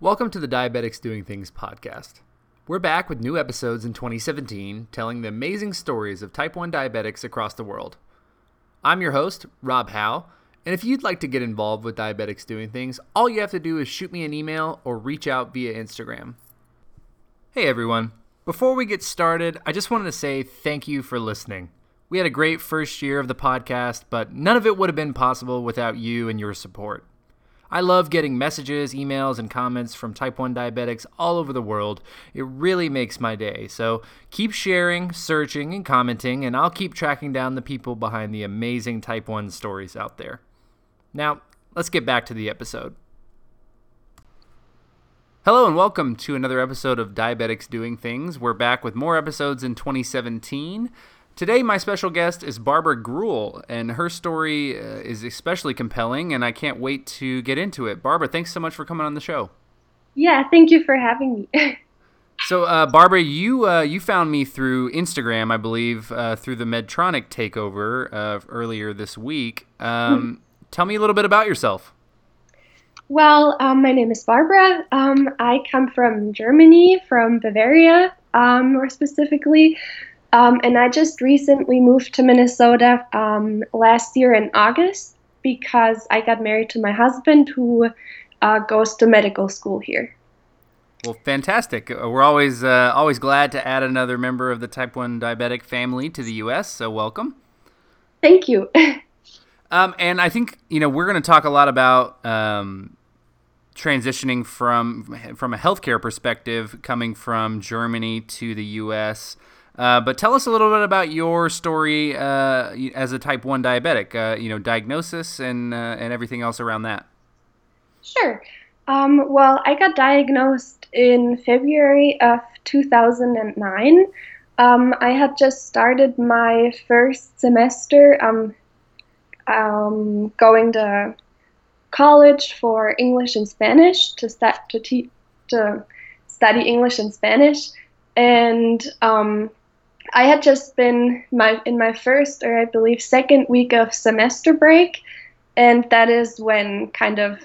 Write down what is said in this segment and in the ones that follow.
Welcome to the Diabetics Doing Things podcast. We're back with new episodes in 2017 telling the amazing stories of type 1 diabetics across the world. I'm your host, Rob Howe, and if you'd like to get involved with Diabetics Doing Things, all you have to do is shoot me an email or reach out via Instagram. Hey everyone, before we get started, I just wanted to say thank you for listening. We had a great first year of the podcast, but none of it would have been possible without you and your support. I love getting messages, emails, and comments from type 1 diabetics all over the world. It really makes my day. So keep sharing, searching, and commenting, and I'll keep tracking down the people behind the amazing type 1 stories out there. Now, let's get back to the episode. Hello and welcome to another episode of Diabetics Doing Things. We're back with more episodes in 2017. Today, my special guest is Barbara Gruhl, and her story uh, is especially compelling, and I can't wait to get into it. Barbara, thanks so much for coming on the show. Yeah, thank you for having me. so, uh, Barbara, you uh, you found me through Instagram, I believe, uh, through the Medtronic takeover uh, earlier this week. Um, mm-hmm. Tell me a little bit about yourself. Well, um, my name is Barbara. Um, I come from Germany, from Bavaria, um, more specifically. Um, and I just recently moved to Minnesota um, last year in August because I got married to my husband who uh, goes to medical school here. Well, fantastic. Uh, we're always uh, always glad to add another member of the type 1 diabetic family to the U.S., so welcome. Thank you. um, and I think, you know, we're going to talk a lot about um, transitioning from from a healthcare perspective, coming from Germany to the U.S., uh, but tell us a little bit about your story uh, as a type one diabetic. Uh, you know, diagnosis and uh, and everything else around that. Sure. Um, well, I got diagnosed in February of 2009. Um, I had just started my first semester um, um, going to college for English and Spanish to start to te- to study English and Spanish, and um, I had just been my in my first or I believe second week of semester break, and that is when kind of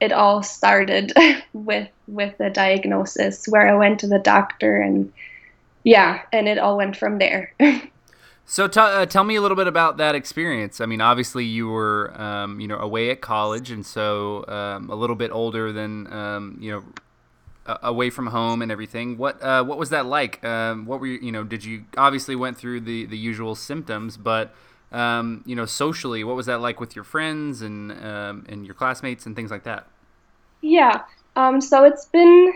it all started with with the diagnosis where I went to the doctor and yeah, and it all went from there. so t- uh, tell me a little bit about that experience. I mean, obviously you were um, you know away at college, and so um, a little bit older than um, you know away from home and everything. What uh, what was that like? Um, what were you, you know? Did you obviously went through the the usual symptoms, but um, you know, socially, what was that like with your friends and um, and your classmates and things like that? Yeah. Um, so it's been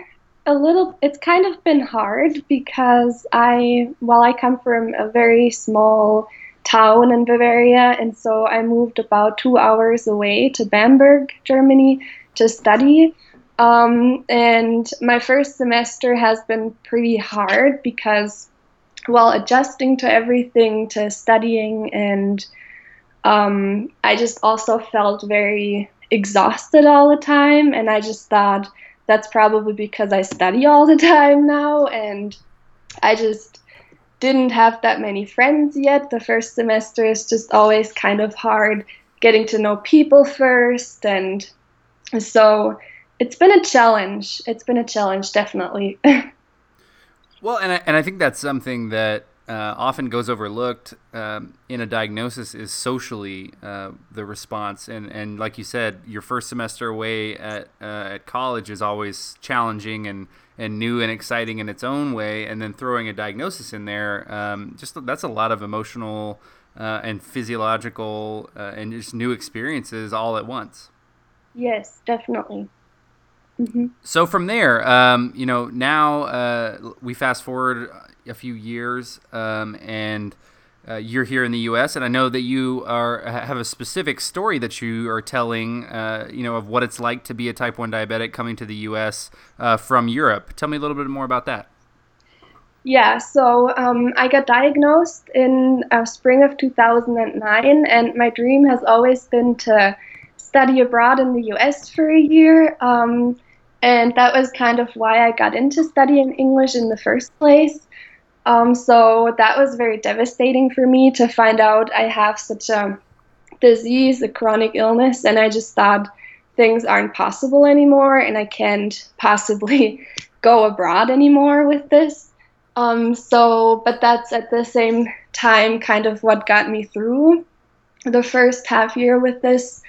a little. It's kind of been hard because I, while I come from a very small town in Bavaria, and so I moved about two hours away to Bamberg, Germany, to study. Um, and my first semester has been pretty hard because while adjusting to everything, to studying, and um, I just also felt very exhausted all the time. And I just thought that's probably because I study all the time now. And I just didn't have that many friends yet. The first semester is just always kind of hard getting to know people first. And so it's been a challenge. It's been a challenge, definitely. well, and I, and I think that's something that uh, often goes overlooked um, in a diagnosis is socially uh, the response. And, and like you said, your first semester away at, uh, at college is always challenging and, and new and exciting in its own way. And then throwing a diagnosis in there, um, just that's a lot of emotional uh, and physiological uh, and just new experiences all at once. Yes, definitely. Mm-hmm. So from there, um, you know, now uh, we fast forward a few years, um, and uh, you're here in the U.S. And I know that you are have a specific story that you are telling, uh, you know, of what it's like to be a Type One diabetic coming to the U.S. Uh, from Europe. Tell me a little bit more about that. Yeah, so um, I got diagnosed in uh, spring of 2009, and my dream has always been to study abroad in the US for a year. Um, and that was kind of why I got into studying English in the first place. Um, so that was very devastating for me to find out I have such a disease, a chronic illness, and I just thought things aren't possible anymore and I can't possibly go abroad anymore with this. Um, so, but that's at the same time kind of what got me through the first half year with this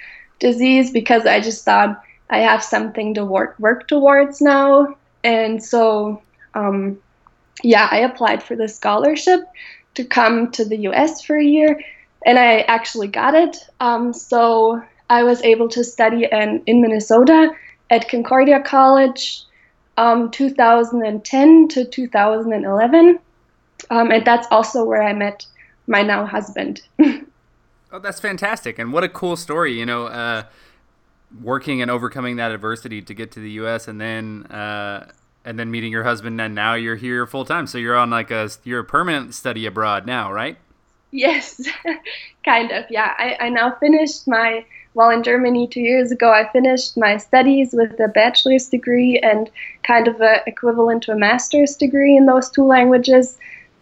disease because I just thought I have something to work work towards now, and so um, yeah, I applied for the scholarship to come to the U.S. for a year, and I actually got it. Um, so I was able to study in, in Minnesota at Concordia College, um, 2010 to 2011, um, and that's also where I met my now husband. oh, that's fantastic! And what a cool story, you know. Uh, working and overcoming that adversity to get to the U.S. and then uh, and then meeting your husband, and now you're here full time. So you're on like a you're a permanent study abroad now, right? Yes, kind of. Yeah, I, I now finished my while in Germany two years ago. I finished my studies with a bachelor's degree and kind of a equivalent to a master's degree in those two languages.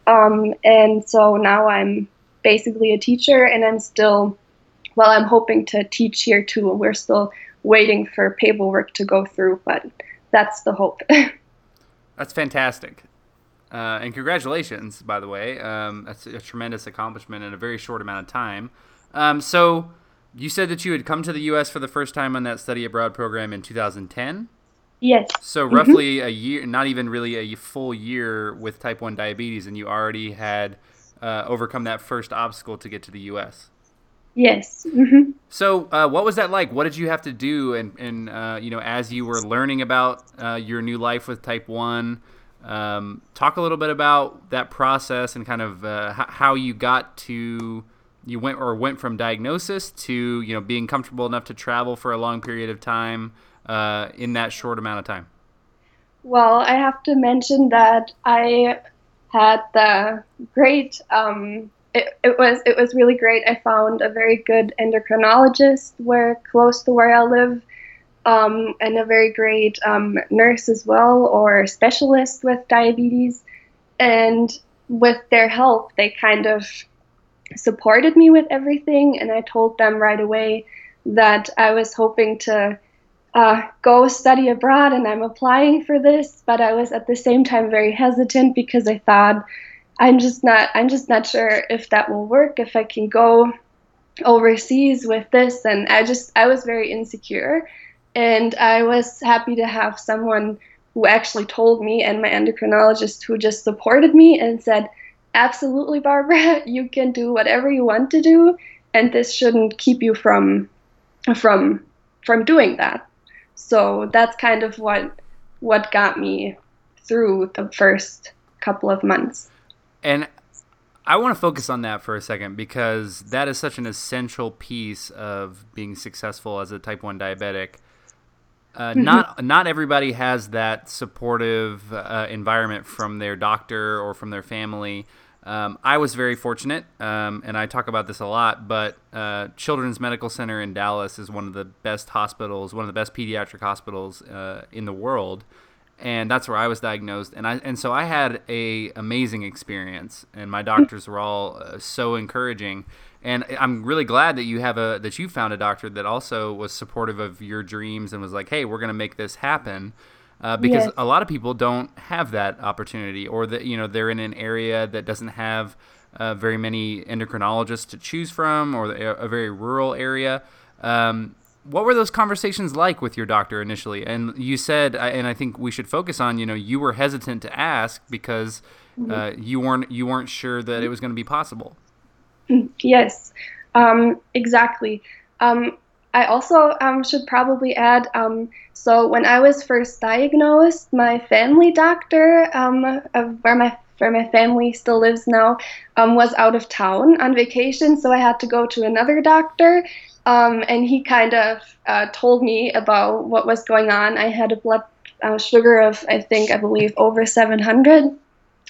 Um, and so now I'm basically a teacher, and I'm still well, I'm hoping to teach here too. We're still waiting for paperwork to go through, but that's the hope. that's fantastic. Uh, and congratulations, by the way. Um, that's a tremendous accomplishment in a very short amount of time. Um, so, you said that you had come to the U.S. for the first time on that study abroad program in 2010. Yes. So mm-hmm. roughly mm-hmm. a year, not even really a full year with type one diabetes, and you already had uh, overcome that first obstacle to get to the U.S. Yes. Mm-hmm. So, uh, what was that like? What did you have to do? And, and uh, you know, as you were learning about uh, your new life with Type One, um, talk a little bit about that process and kind of uh, h- how you got to you went or went from diagnosis to you know being comfortable enough to travel for a long period of time uh, in that short amount of time. Well, I have to mention that I had the great um, it, it was it was really great. I found a very good endocrinologist where close to where I live, um, and a very great um, nurse as well or specialist with diabetes. And with their help, they kind of supported me with everything. And I told them right away that I was hoping to uh, go study abroad, and I'm applying for this. But I was at the same time very hesitant because I thought I'm just not I'm just not sure if that will work if I can go overseas with this and I just I was very insecure and I was happy to have someone who actually told me and my endocrinologist who just supported me and said absolutely Barbara you can do whatever you want to do and this shouldn't keep you from from from doing that so that's kind of what what got me through the first couple of months and I want to focus on that for a second because that is such an essential piece of being successful as a type 1 diabetic. Uh, mm-hmm. not not everybody has that supportive uh, environment from their doctor or from their family. Um, I was very fortunate, um, and I talk about this a lot. But uh, Children's Medical Center in Dallas is one of the best hospitals, one of the best pediatric hospitals uh, in the world and that's where I was diagnosed. And I and so I had a amazing experience, and my doctors were all uh, so encouraging. And I'm really glad that you have a that you found a doctor that also was supportive of your dreams and was like, "Hey, we're going to make this happen." Uh, because yes. a lot of people don't have that opportunity, or that you know they're in an area that doesn't have uh, very many endocrinologists to choose from, or a, very rural area. Um, what were those conversations like with your doctor initially? And you said, and I think we should focus on, you know, you were hesitant to ask because mm-hmm. uh, you weren't you weren't sure that it was going to be possible. Yes, um, exactly. Um, I also um, should probably add. Um, so when I was first diagnosed, my family doctor, um, where my where my family still lives now, um, was out of town on vacation, so I had to go to another doctor um, and he kind of uh, told me about what was going on. I had a blood uh, sugar of, I think, I believe, over 700.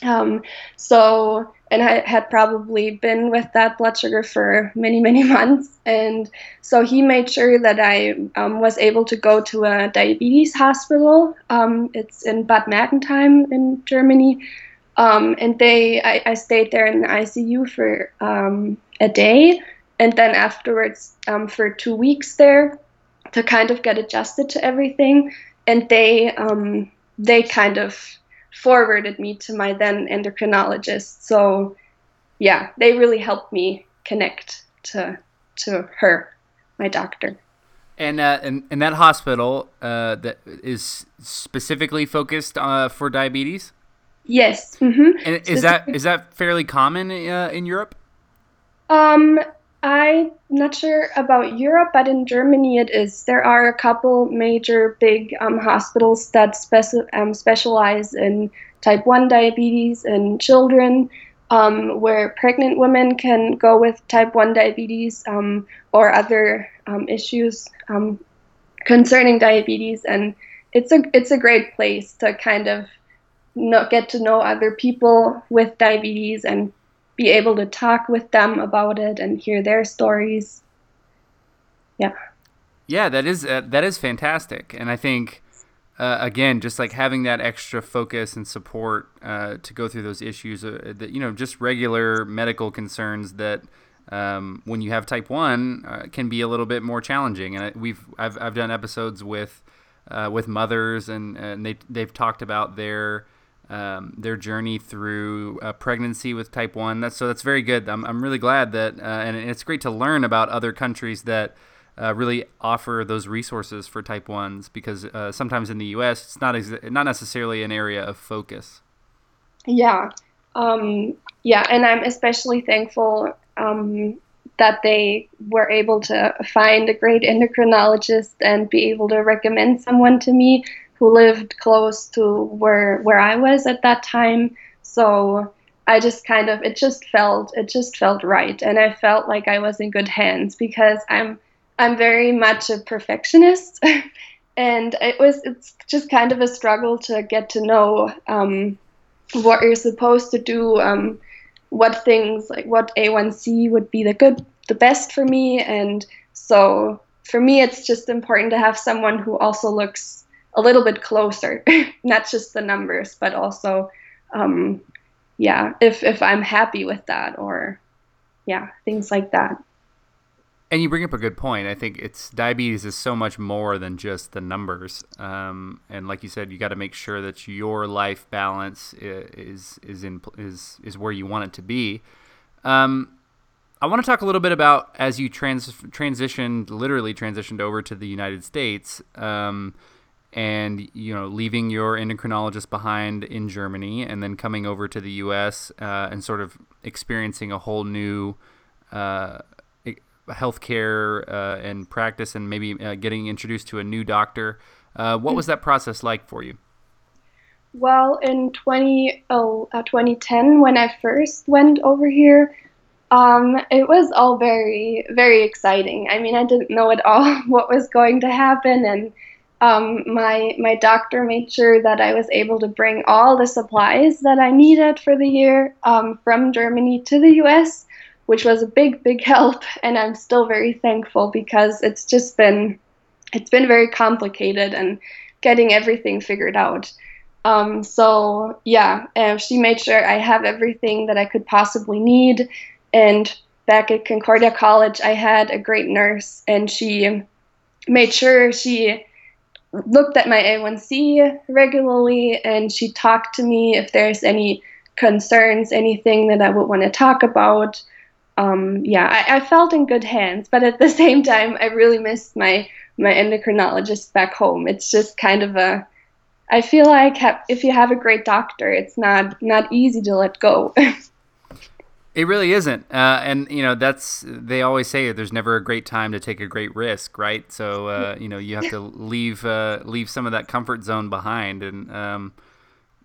Um, so, and I had probably been with that blood sugar for many, many months. And so he made sure that I um, was able to go to a diabetes hospital. Um, it's in Bad Mergentheim in Germany. Um, and they, I, I, stayed there in the ICU for um, a day and then afterwards um, for two weeks there to kind of get adjusted to everything. And they um, they kind of forwarded me to my then endocrinologist. So yeah, they really helped me connect to to her, my doctor. And uh, and, and that hospital uh, that is specifically focused uh, for diabetes. Yes. Mm-hmm. And is that is that fairly common uh, in Europe? Um, I'm not sure about Europe, but in Germany it is. There are a couple major big um, hospitals that speci- um, specialize in type 1 diabetes in children, um, where pregnant women can go with type 1 diabetes um, or other um, issues um, concerning diabetes. And it's a, it's a great place to kind of know, get to know other people with diabetes and be able to talk with them about it and hear their stories. Yeah. Yeah, that is uh, that is fantastic, and I think uh, again, just like having that extra focus and support uh, to go through those issues, uh, that you know, just regular medical concerns that. Um, when you have type one, uh, can be a little bit more challenging, and we've I've, I've done episodes with uh, with mothers, and, and they they've talked about their um, their journey through uh, pregnancy with type 1. That's, so that's very good. I'm, I'm really glad that, uh, and it's great to learn about other countries that uh, really offer those resources for type 1s because uh, sometimes in the US, it's not, ex- not necessarily an area of focus. Yeah. Um, yeah. And I'm especially thankful um, that they were able to find a great endocrinologist and be able to recommend someone to me who lived close to where where I was at that time. So I just kind of it just felt it just felt right. And I felt like I was in good hands because I'm I'm very much a perfectionist. And it was it's just kind of a struggle to get to know um, what you're supposed to do um, what things like what A1C would be the good the best for me. And so for me it's just important to have someone who also looks a little bit closer, not just the numbers, but also, um, yeah, if if I'm happy with that or, yeah, things like that. And you bring up a good point. I think it's diabetes is so much more than just the numbers. Um, and like you said, you got to make sure that your life balance is is in is is where you want it to be. Um, I want to talk a little bit about as you trans transitioned, literally transitioned over to the United States. Um, and you know leaving your endocrinologist behind in Germany and then coming over to the U.S. Uh, and sort of experiencing a whole new uh, healthcare uh, and practice and maybe uh, getting introduced to a new doctor. Uh, what was that process like for you? Well, in 20, oh, 2010, when I first went over here, um, it was all very, very exciting. I mean, I didn't know at all what was going to happen, and um, my my doctor made sure that I was able to bring all the supplies that I needed for the year um, from Germany to the U.S., which was a big big help, and I'm still very thankful because it's just been it's been very complicated and getting everything figured out. Um, so yeah, uh, she made sure I have everything that I could possibly need, and back at Concordia College, I had a great nurse, and she made sure she looked at my A1C regularly and she talked to me if there's any concerns, anything that I would want to talk about. Um, yeah, I, I, felt in good hands, but at the same time, I really missed my my endocrinologist back home. It's just kind of a I feel like if you have a great doctor, it's not not easy to let go. It really isn't, uh, and you know that's they always say there's never a great time to take a great risk, right? So uh, you know you have to leave uh, leave some of that comfort zone behind, and um,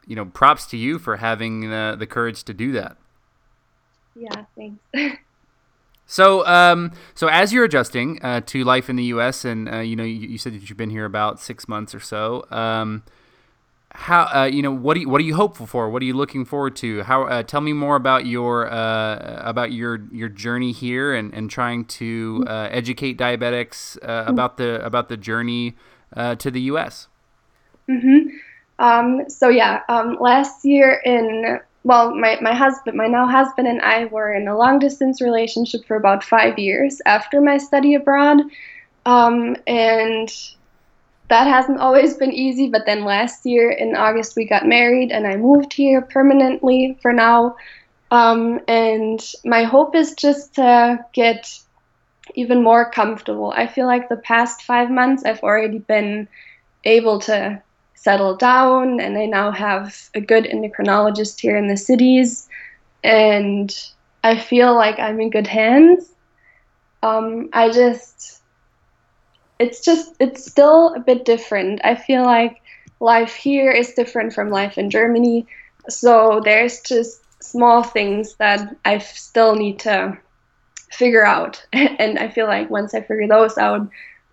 you know props to you for having the, the courage to do that. Yeah, thanks. so um, so as you're adjusting uh, to life in the U.S. and uh, you know you, you, said that you've been here about six months or so. Um, how uh, you know what do you what are you hopeful for? What are you looking forward to? How uh, tell me more about your uh, about your your journey here and, and trying to uh, educate diabetics uh, about the about the journey uh, to the U.S. Mm-hmm. Um, so yeah, um, last year in well, my my husband, my now husband, and I were in a long distance relationship for about five years after my study abroad. Um, and that hasn't always been easy. But then last year in August, we got married and I moved here permanently for now. Um, and my hope is just to get even more comfortable. I feel like the past five months, I've already been able to settle down, and I now have a good endocrinologist here in the cities, and I feel like I'm in good hands. Um, I just, it's just, it's still a bit different. I feel like life here is different from life in Germany. So there's just small things that I still need to figure out. and I feel like once I figure those out,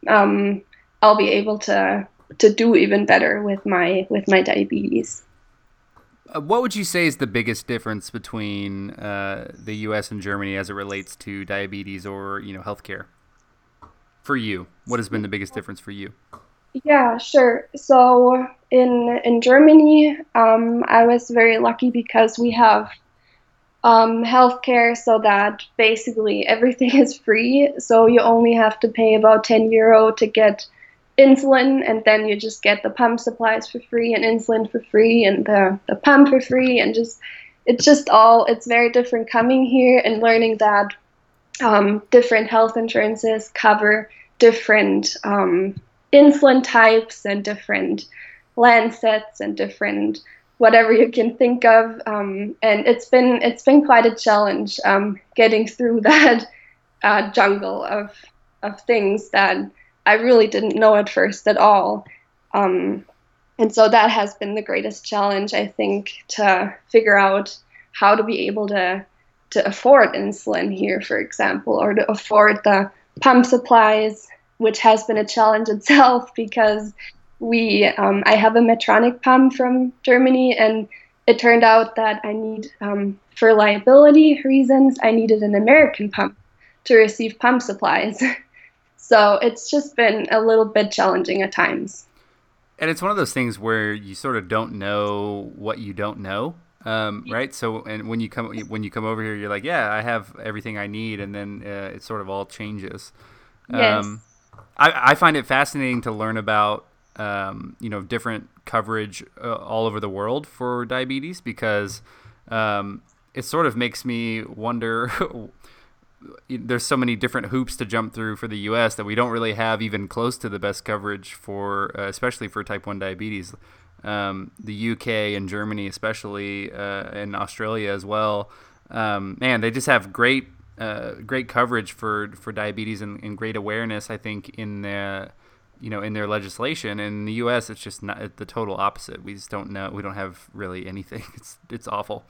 um, I'll be able to to do even better with my with my diabetes. Uh, what would you say is the biggest difference between uh, the U.S. and Germany as it relates to diabetes or you know healthcare? For you, what has been the biggest difference for you? Yeah, sure. So in in Germany, um, I was very lucky because we have um, healthcare so that basically everything is free. So you only have to pay about 10 euro to get insulin, and then you just get the pump supplies for free and insulin for free and the, the pump for free. And just, it's just all, it's very different coming here and learning that um, different health insurances cover different um, insulin types and different Lancets and different whatever you can think of. Um, and it's been it's been quite a challenge um, getting through that uh, jungle of of things that I really didn't know at first at all. Um, and so that has been the greatest challenge, I think, to figure out how to be able to to afford insulin here, for example, or to afford the pump supplies, which has been a challenge itself because we um, I have a Medtronic pump from Germany, and it turned out that I need um, for liability reasons I needed an American pump to receive pump supplies. so it's just been a little bit challenging at times. And it's one of those things where you sort of don't know what you don't know. Um, right. So, and when you come when you come over here, you're like, yeah, I have everything I need, and then uh, it sort of all changes. Yes. Um, I, I find it fascinating to learn about um, you know different coverage uh, all over the world for diabetes because um, it sort of makes me wonder. there's so many different hoops to jump through for the U.S. that we don't really have even close to the best coverage for, uh, especially for type one diabetes. Um, the UK and Germany, especially, uh, and Australia as well. Um, man, they just have great, uh, great coverage for for diabetes and, and, great awareness. I think in the you know, in their legislation. In the U.S., it's just not the total opposite. We just don't know. We don't have really anything. It's it's awful.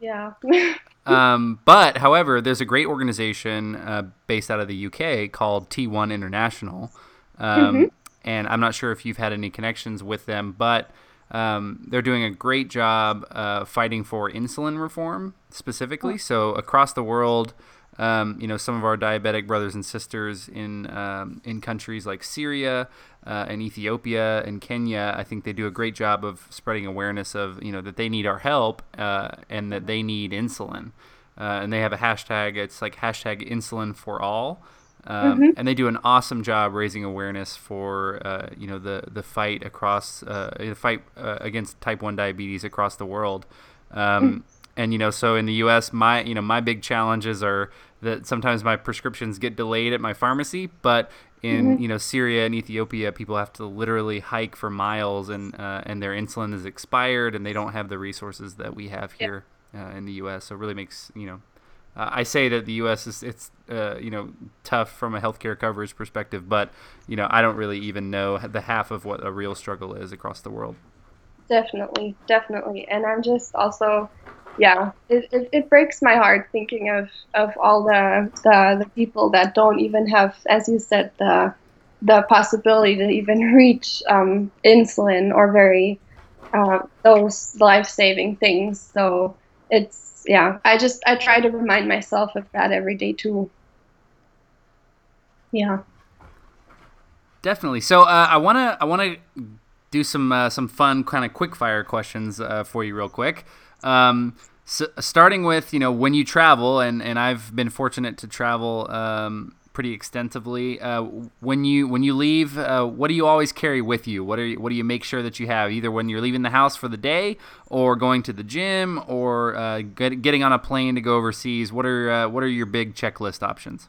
Yeah. um, but however, there's a great organization uh, based out of the UK called T1 International, um, mm-hmm. And I'm not sure if you've had any connections with them, but um, they're doing a great job uh, fighting for insulin reform specifically. So across the world um, you know, some of our diabetic brothers and sisters in um, in countries like Syria uh, and Ethiopia and Kenya. I think they do a great job of spreading awareness of you know that they need our help uh, and that they need insulin. Uh, and they have a hashtag. It's like hashtag insulin for all. Um, mm-hmm. And they do an awesome job raising awareness for uh, you know the the fight across uh, the fight uh, against type one diabetes across the world. Um, mm and you know so in the us my you know my big challenges are that sometimes my prescriptions get delayed at my pharmacy but in mm-hmm. you know syria and ethiopia people have to literally hike for miles and uh, and their insulin is expired and they don't have the resources that we have here uh, in the us so it really makes you know uh, I say that the U.S. is it's uh, you know tough from a healthcare coverage perspective, but you know I don't really even know the half of what a real struggle is across the world. Definitely, definitely, and I'm just also yeah, it, it, it, breaks my heart thinking of, of all the, the, the people that don't even have, as you said, the the possibility to even reach um, insulin or very uh, those life saving things. So it's yeah, I just I try to remind myself of that every day too. Yeah. Definitely. So uh, I wanna I wanna do some uh, some fun kind of quick fire questions uh, for you real quick. Um, so starting with you know when you travel and, and I've been fortunate to travel um, pretty extensively. Uh, when you when you leave, uh, what do you always carry with you? What are you, what do you make sure that you have either when you're leaving the house for the day, or going to the gym, or uh, get, getting on a plane to go overseas? What are uh, what are your big checklist options?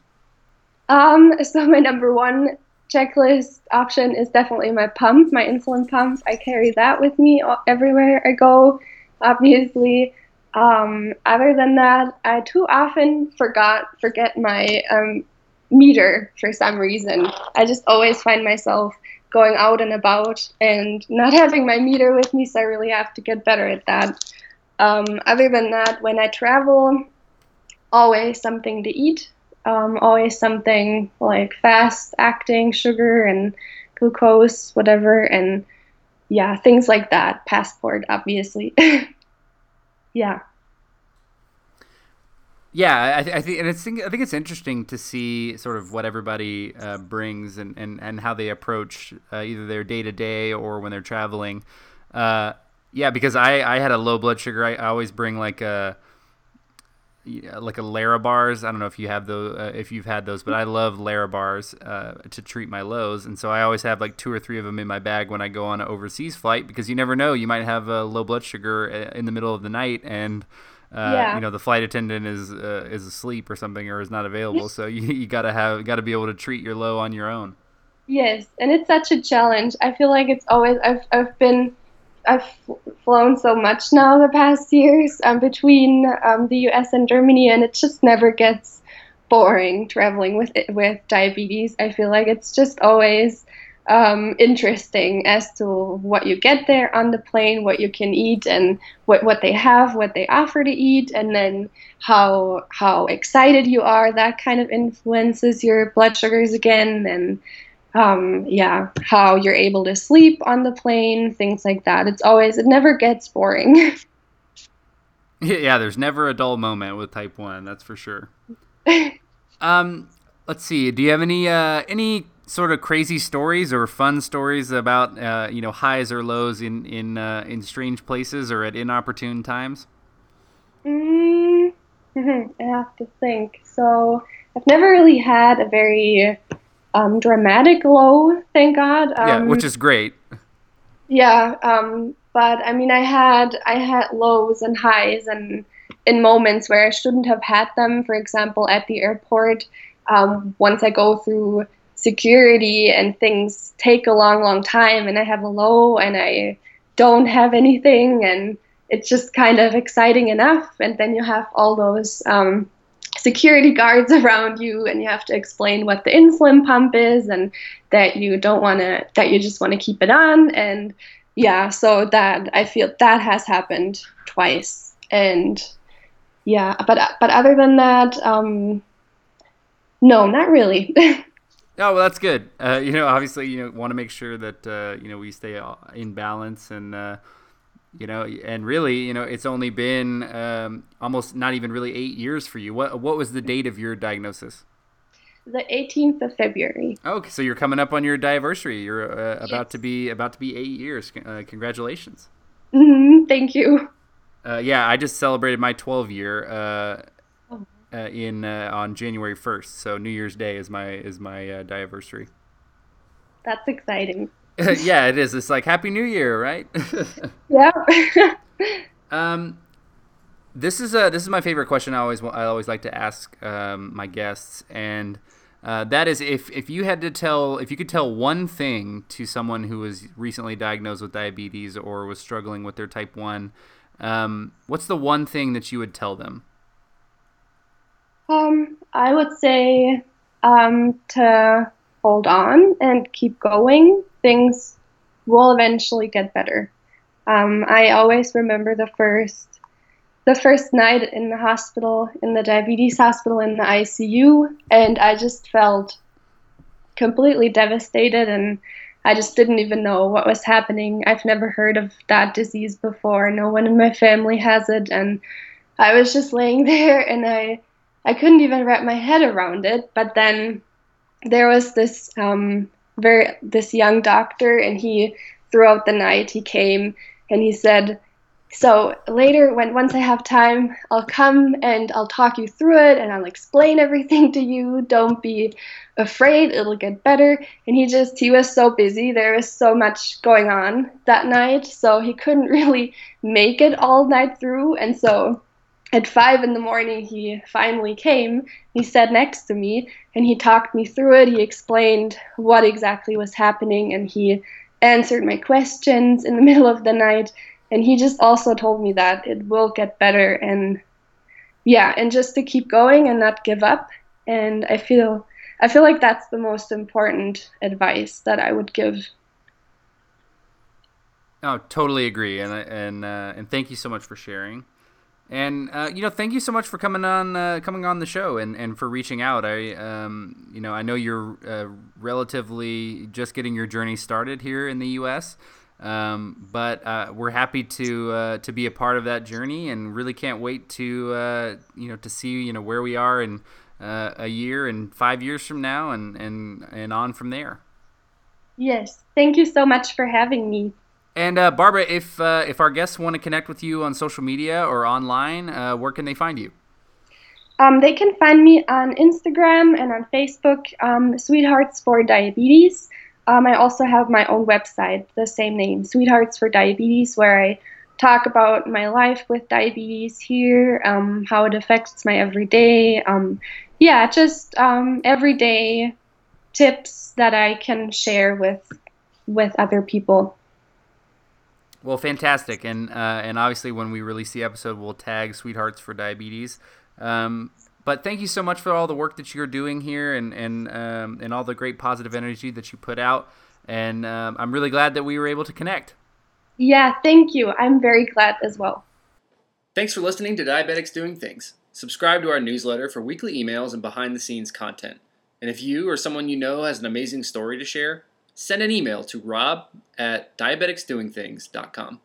Um, so my number one checklist option is definitely my pump, my insulin pump. I carry that with me everywhere I go. Obviously. Um, other than that, I too often forgot forget my um, meter for some reason. I just always find myself going out and about and not having my meter with me, so I really have to get better at that. Um, other than that, when I travel, always something to eat, um, always something like fast acting sugar and glucose, whatever, and yeah, things like that. Passport, obviously. yeah. Yeah, I, I think, and it's, I think it's interesting to see sort of what everybody uh, brings and, and, and how they approach uh, either their day to day or when they're traveling. Uh, yeah, because I, I had a low blood sugar. I, I always bring like a like a Larabars. I don't know if you have those, uh, if you've had those, but I love Larabars uh, to treat my lows, and so I always have like two or three of them in my bag when I go on an overseas flight because you never know, you might have a low blood sugar uh, in the middle of the night and uh, yeah. you know the flight attendant is uh, is asleep or something or is not available. So you, you gotta have gotta be able to treat your low on your own. Yes. And it's such a challenge. I feel like it's always i've, I've been i've flown so much now the past years um, between um, the us and germany and it just never gets boring traveling with it, with diabetes. I feel like it's just always um, interesting as to what you get there on the plane, what you can eat, and what, what they have, what they offer to eat, and then how how excited you are. That kind of influences your blood sugars again, and um, yeah, how you're able to sleep on the plane, things like that. It's always it never gets boring. yeah, there's never a dull moment with Type One. That's for sure. um, let's see. Do you have any uh, any sort of crazy stories or fun stories about uh, you know highs or lows in in uh, in strange places or at inopportune times? Mm, I have to think. So I've never really had a very um, dramatic low, thank God. Um, yeah, which is great. Yeah, um, but I mean, I had I had lows and highs and in moments where I shouldn't have had them. For example, at the airport, um, once I go through security and things take a long, long time, and I have a low and I don't have anything, and it's just kind of exciting enough. And then you have all those um, security guards around you, and you have to explain what the insulin pump is, and that you don't want to, that you just want to keep it on. And yeah, so that I feel that has happened twice, and yeah, but but other than that, um, no, not really. Oh well, that's good. Uh, you know, obviously, you know, want to make sure that uh, you know we stay in balance, and uh, you know, and really, you know, it's only been um, almost not even really eight years for you. What what was the date of your diagnosis? The 18th of February. Okay, so you're coming up on your anniversary. You're uh, about yes. to be about to be eight years. Uh, congratulations. Mm-hmm, thank you. Uh, yeah, I just celebrated my 12 year uh, in uh, on January first. So New Year's Day is my is my uh, anniversary. That's exciting. yeah, it is. It's like Happy New Year, right? yeah. um, this is a this is my favorite question. I always I always like to ask um, my guests, and uh, that is if if you had to tell if you could tell one thing to someone who was recently diagnosed with diabetes or was struggling with their type one, um, what's the one thing that you would tell them? Um, I would say um, to hold on and keep going. Things will eventually get better. Um, I always remember the first the first night in the hospital, in the diabetes hospital, in the ICU, and I just felt completely devastated and I just didn't even know what was happening. I've never heard of that disease before. No one in my family has it. And I was just laying there and I I couldn't even wrap my head around it. But then there was this um, very this young doctor, and he throughout the night he came and he said, so later, when once I have time, I'll come and I'll talk you through it and I'll explain everything to you. Don't be afraid, it'll get better. And he just, he was so busy. There was so much going on that night. So he couldn't really make it all night through. And so at five in the morning, he finally came. He sat next to me and he talked me through it. He explained what exactly was happening and he answered my questions in the middle of the night. And he just also told me that it will get better and yeah and just to keep going and not give up. And i feel i feel like that's the most important advice that i would give. Oh totally agree. And and uh, and thank you so much for sharing and uh, you know thank you so much for coming on uh, coming on the show and, and for reaching out i um, you know i know you're uh, relatively just getting your journey started here in the us um, but uh, we're happy to uh, to be a part of that journey, and really can't wait to uh, you know to see you know where we are in a year and five years from now, and and and on from there. Yes, thank you so much for having me. And uh, Barbara, if uh, if our guests want to connect with you on social media or online, where can they find you? Um, they can find me on Instagram and on Facebook, um, Sweethearts for Diabetes. Um, I also have my own website, the same name, Sweethearts for Diabetes, where I talk about my life with diabetes here, um, how it affects my everyday. Um, yeah, just um, everyday tips that I can share with with other people. Well, fantastic, and uh, and obviously when we release the episode, we'll tag Sweethearts for Diabetes. Um, but thank you so much for all the work that you're doing here and and um, and all the great positive energy that you put out. And um, I'm really glad that we were able to connect. Yeah, thank you. I'm very glad as well. Thanks for listening to Diabetics Doing Things. Subscribe to our newsletter for weekly emails and behind the scenes content. And if you or someone you know has an amazing story to share, send an email to rob at diabeticsdoingthings.com.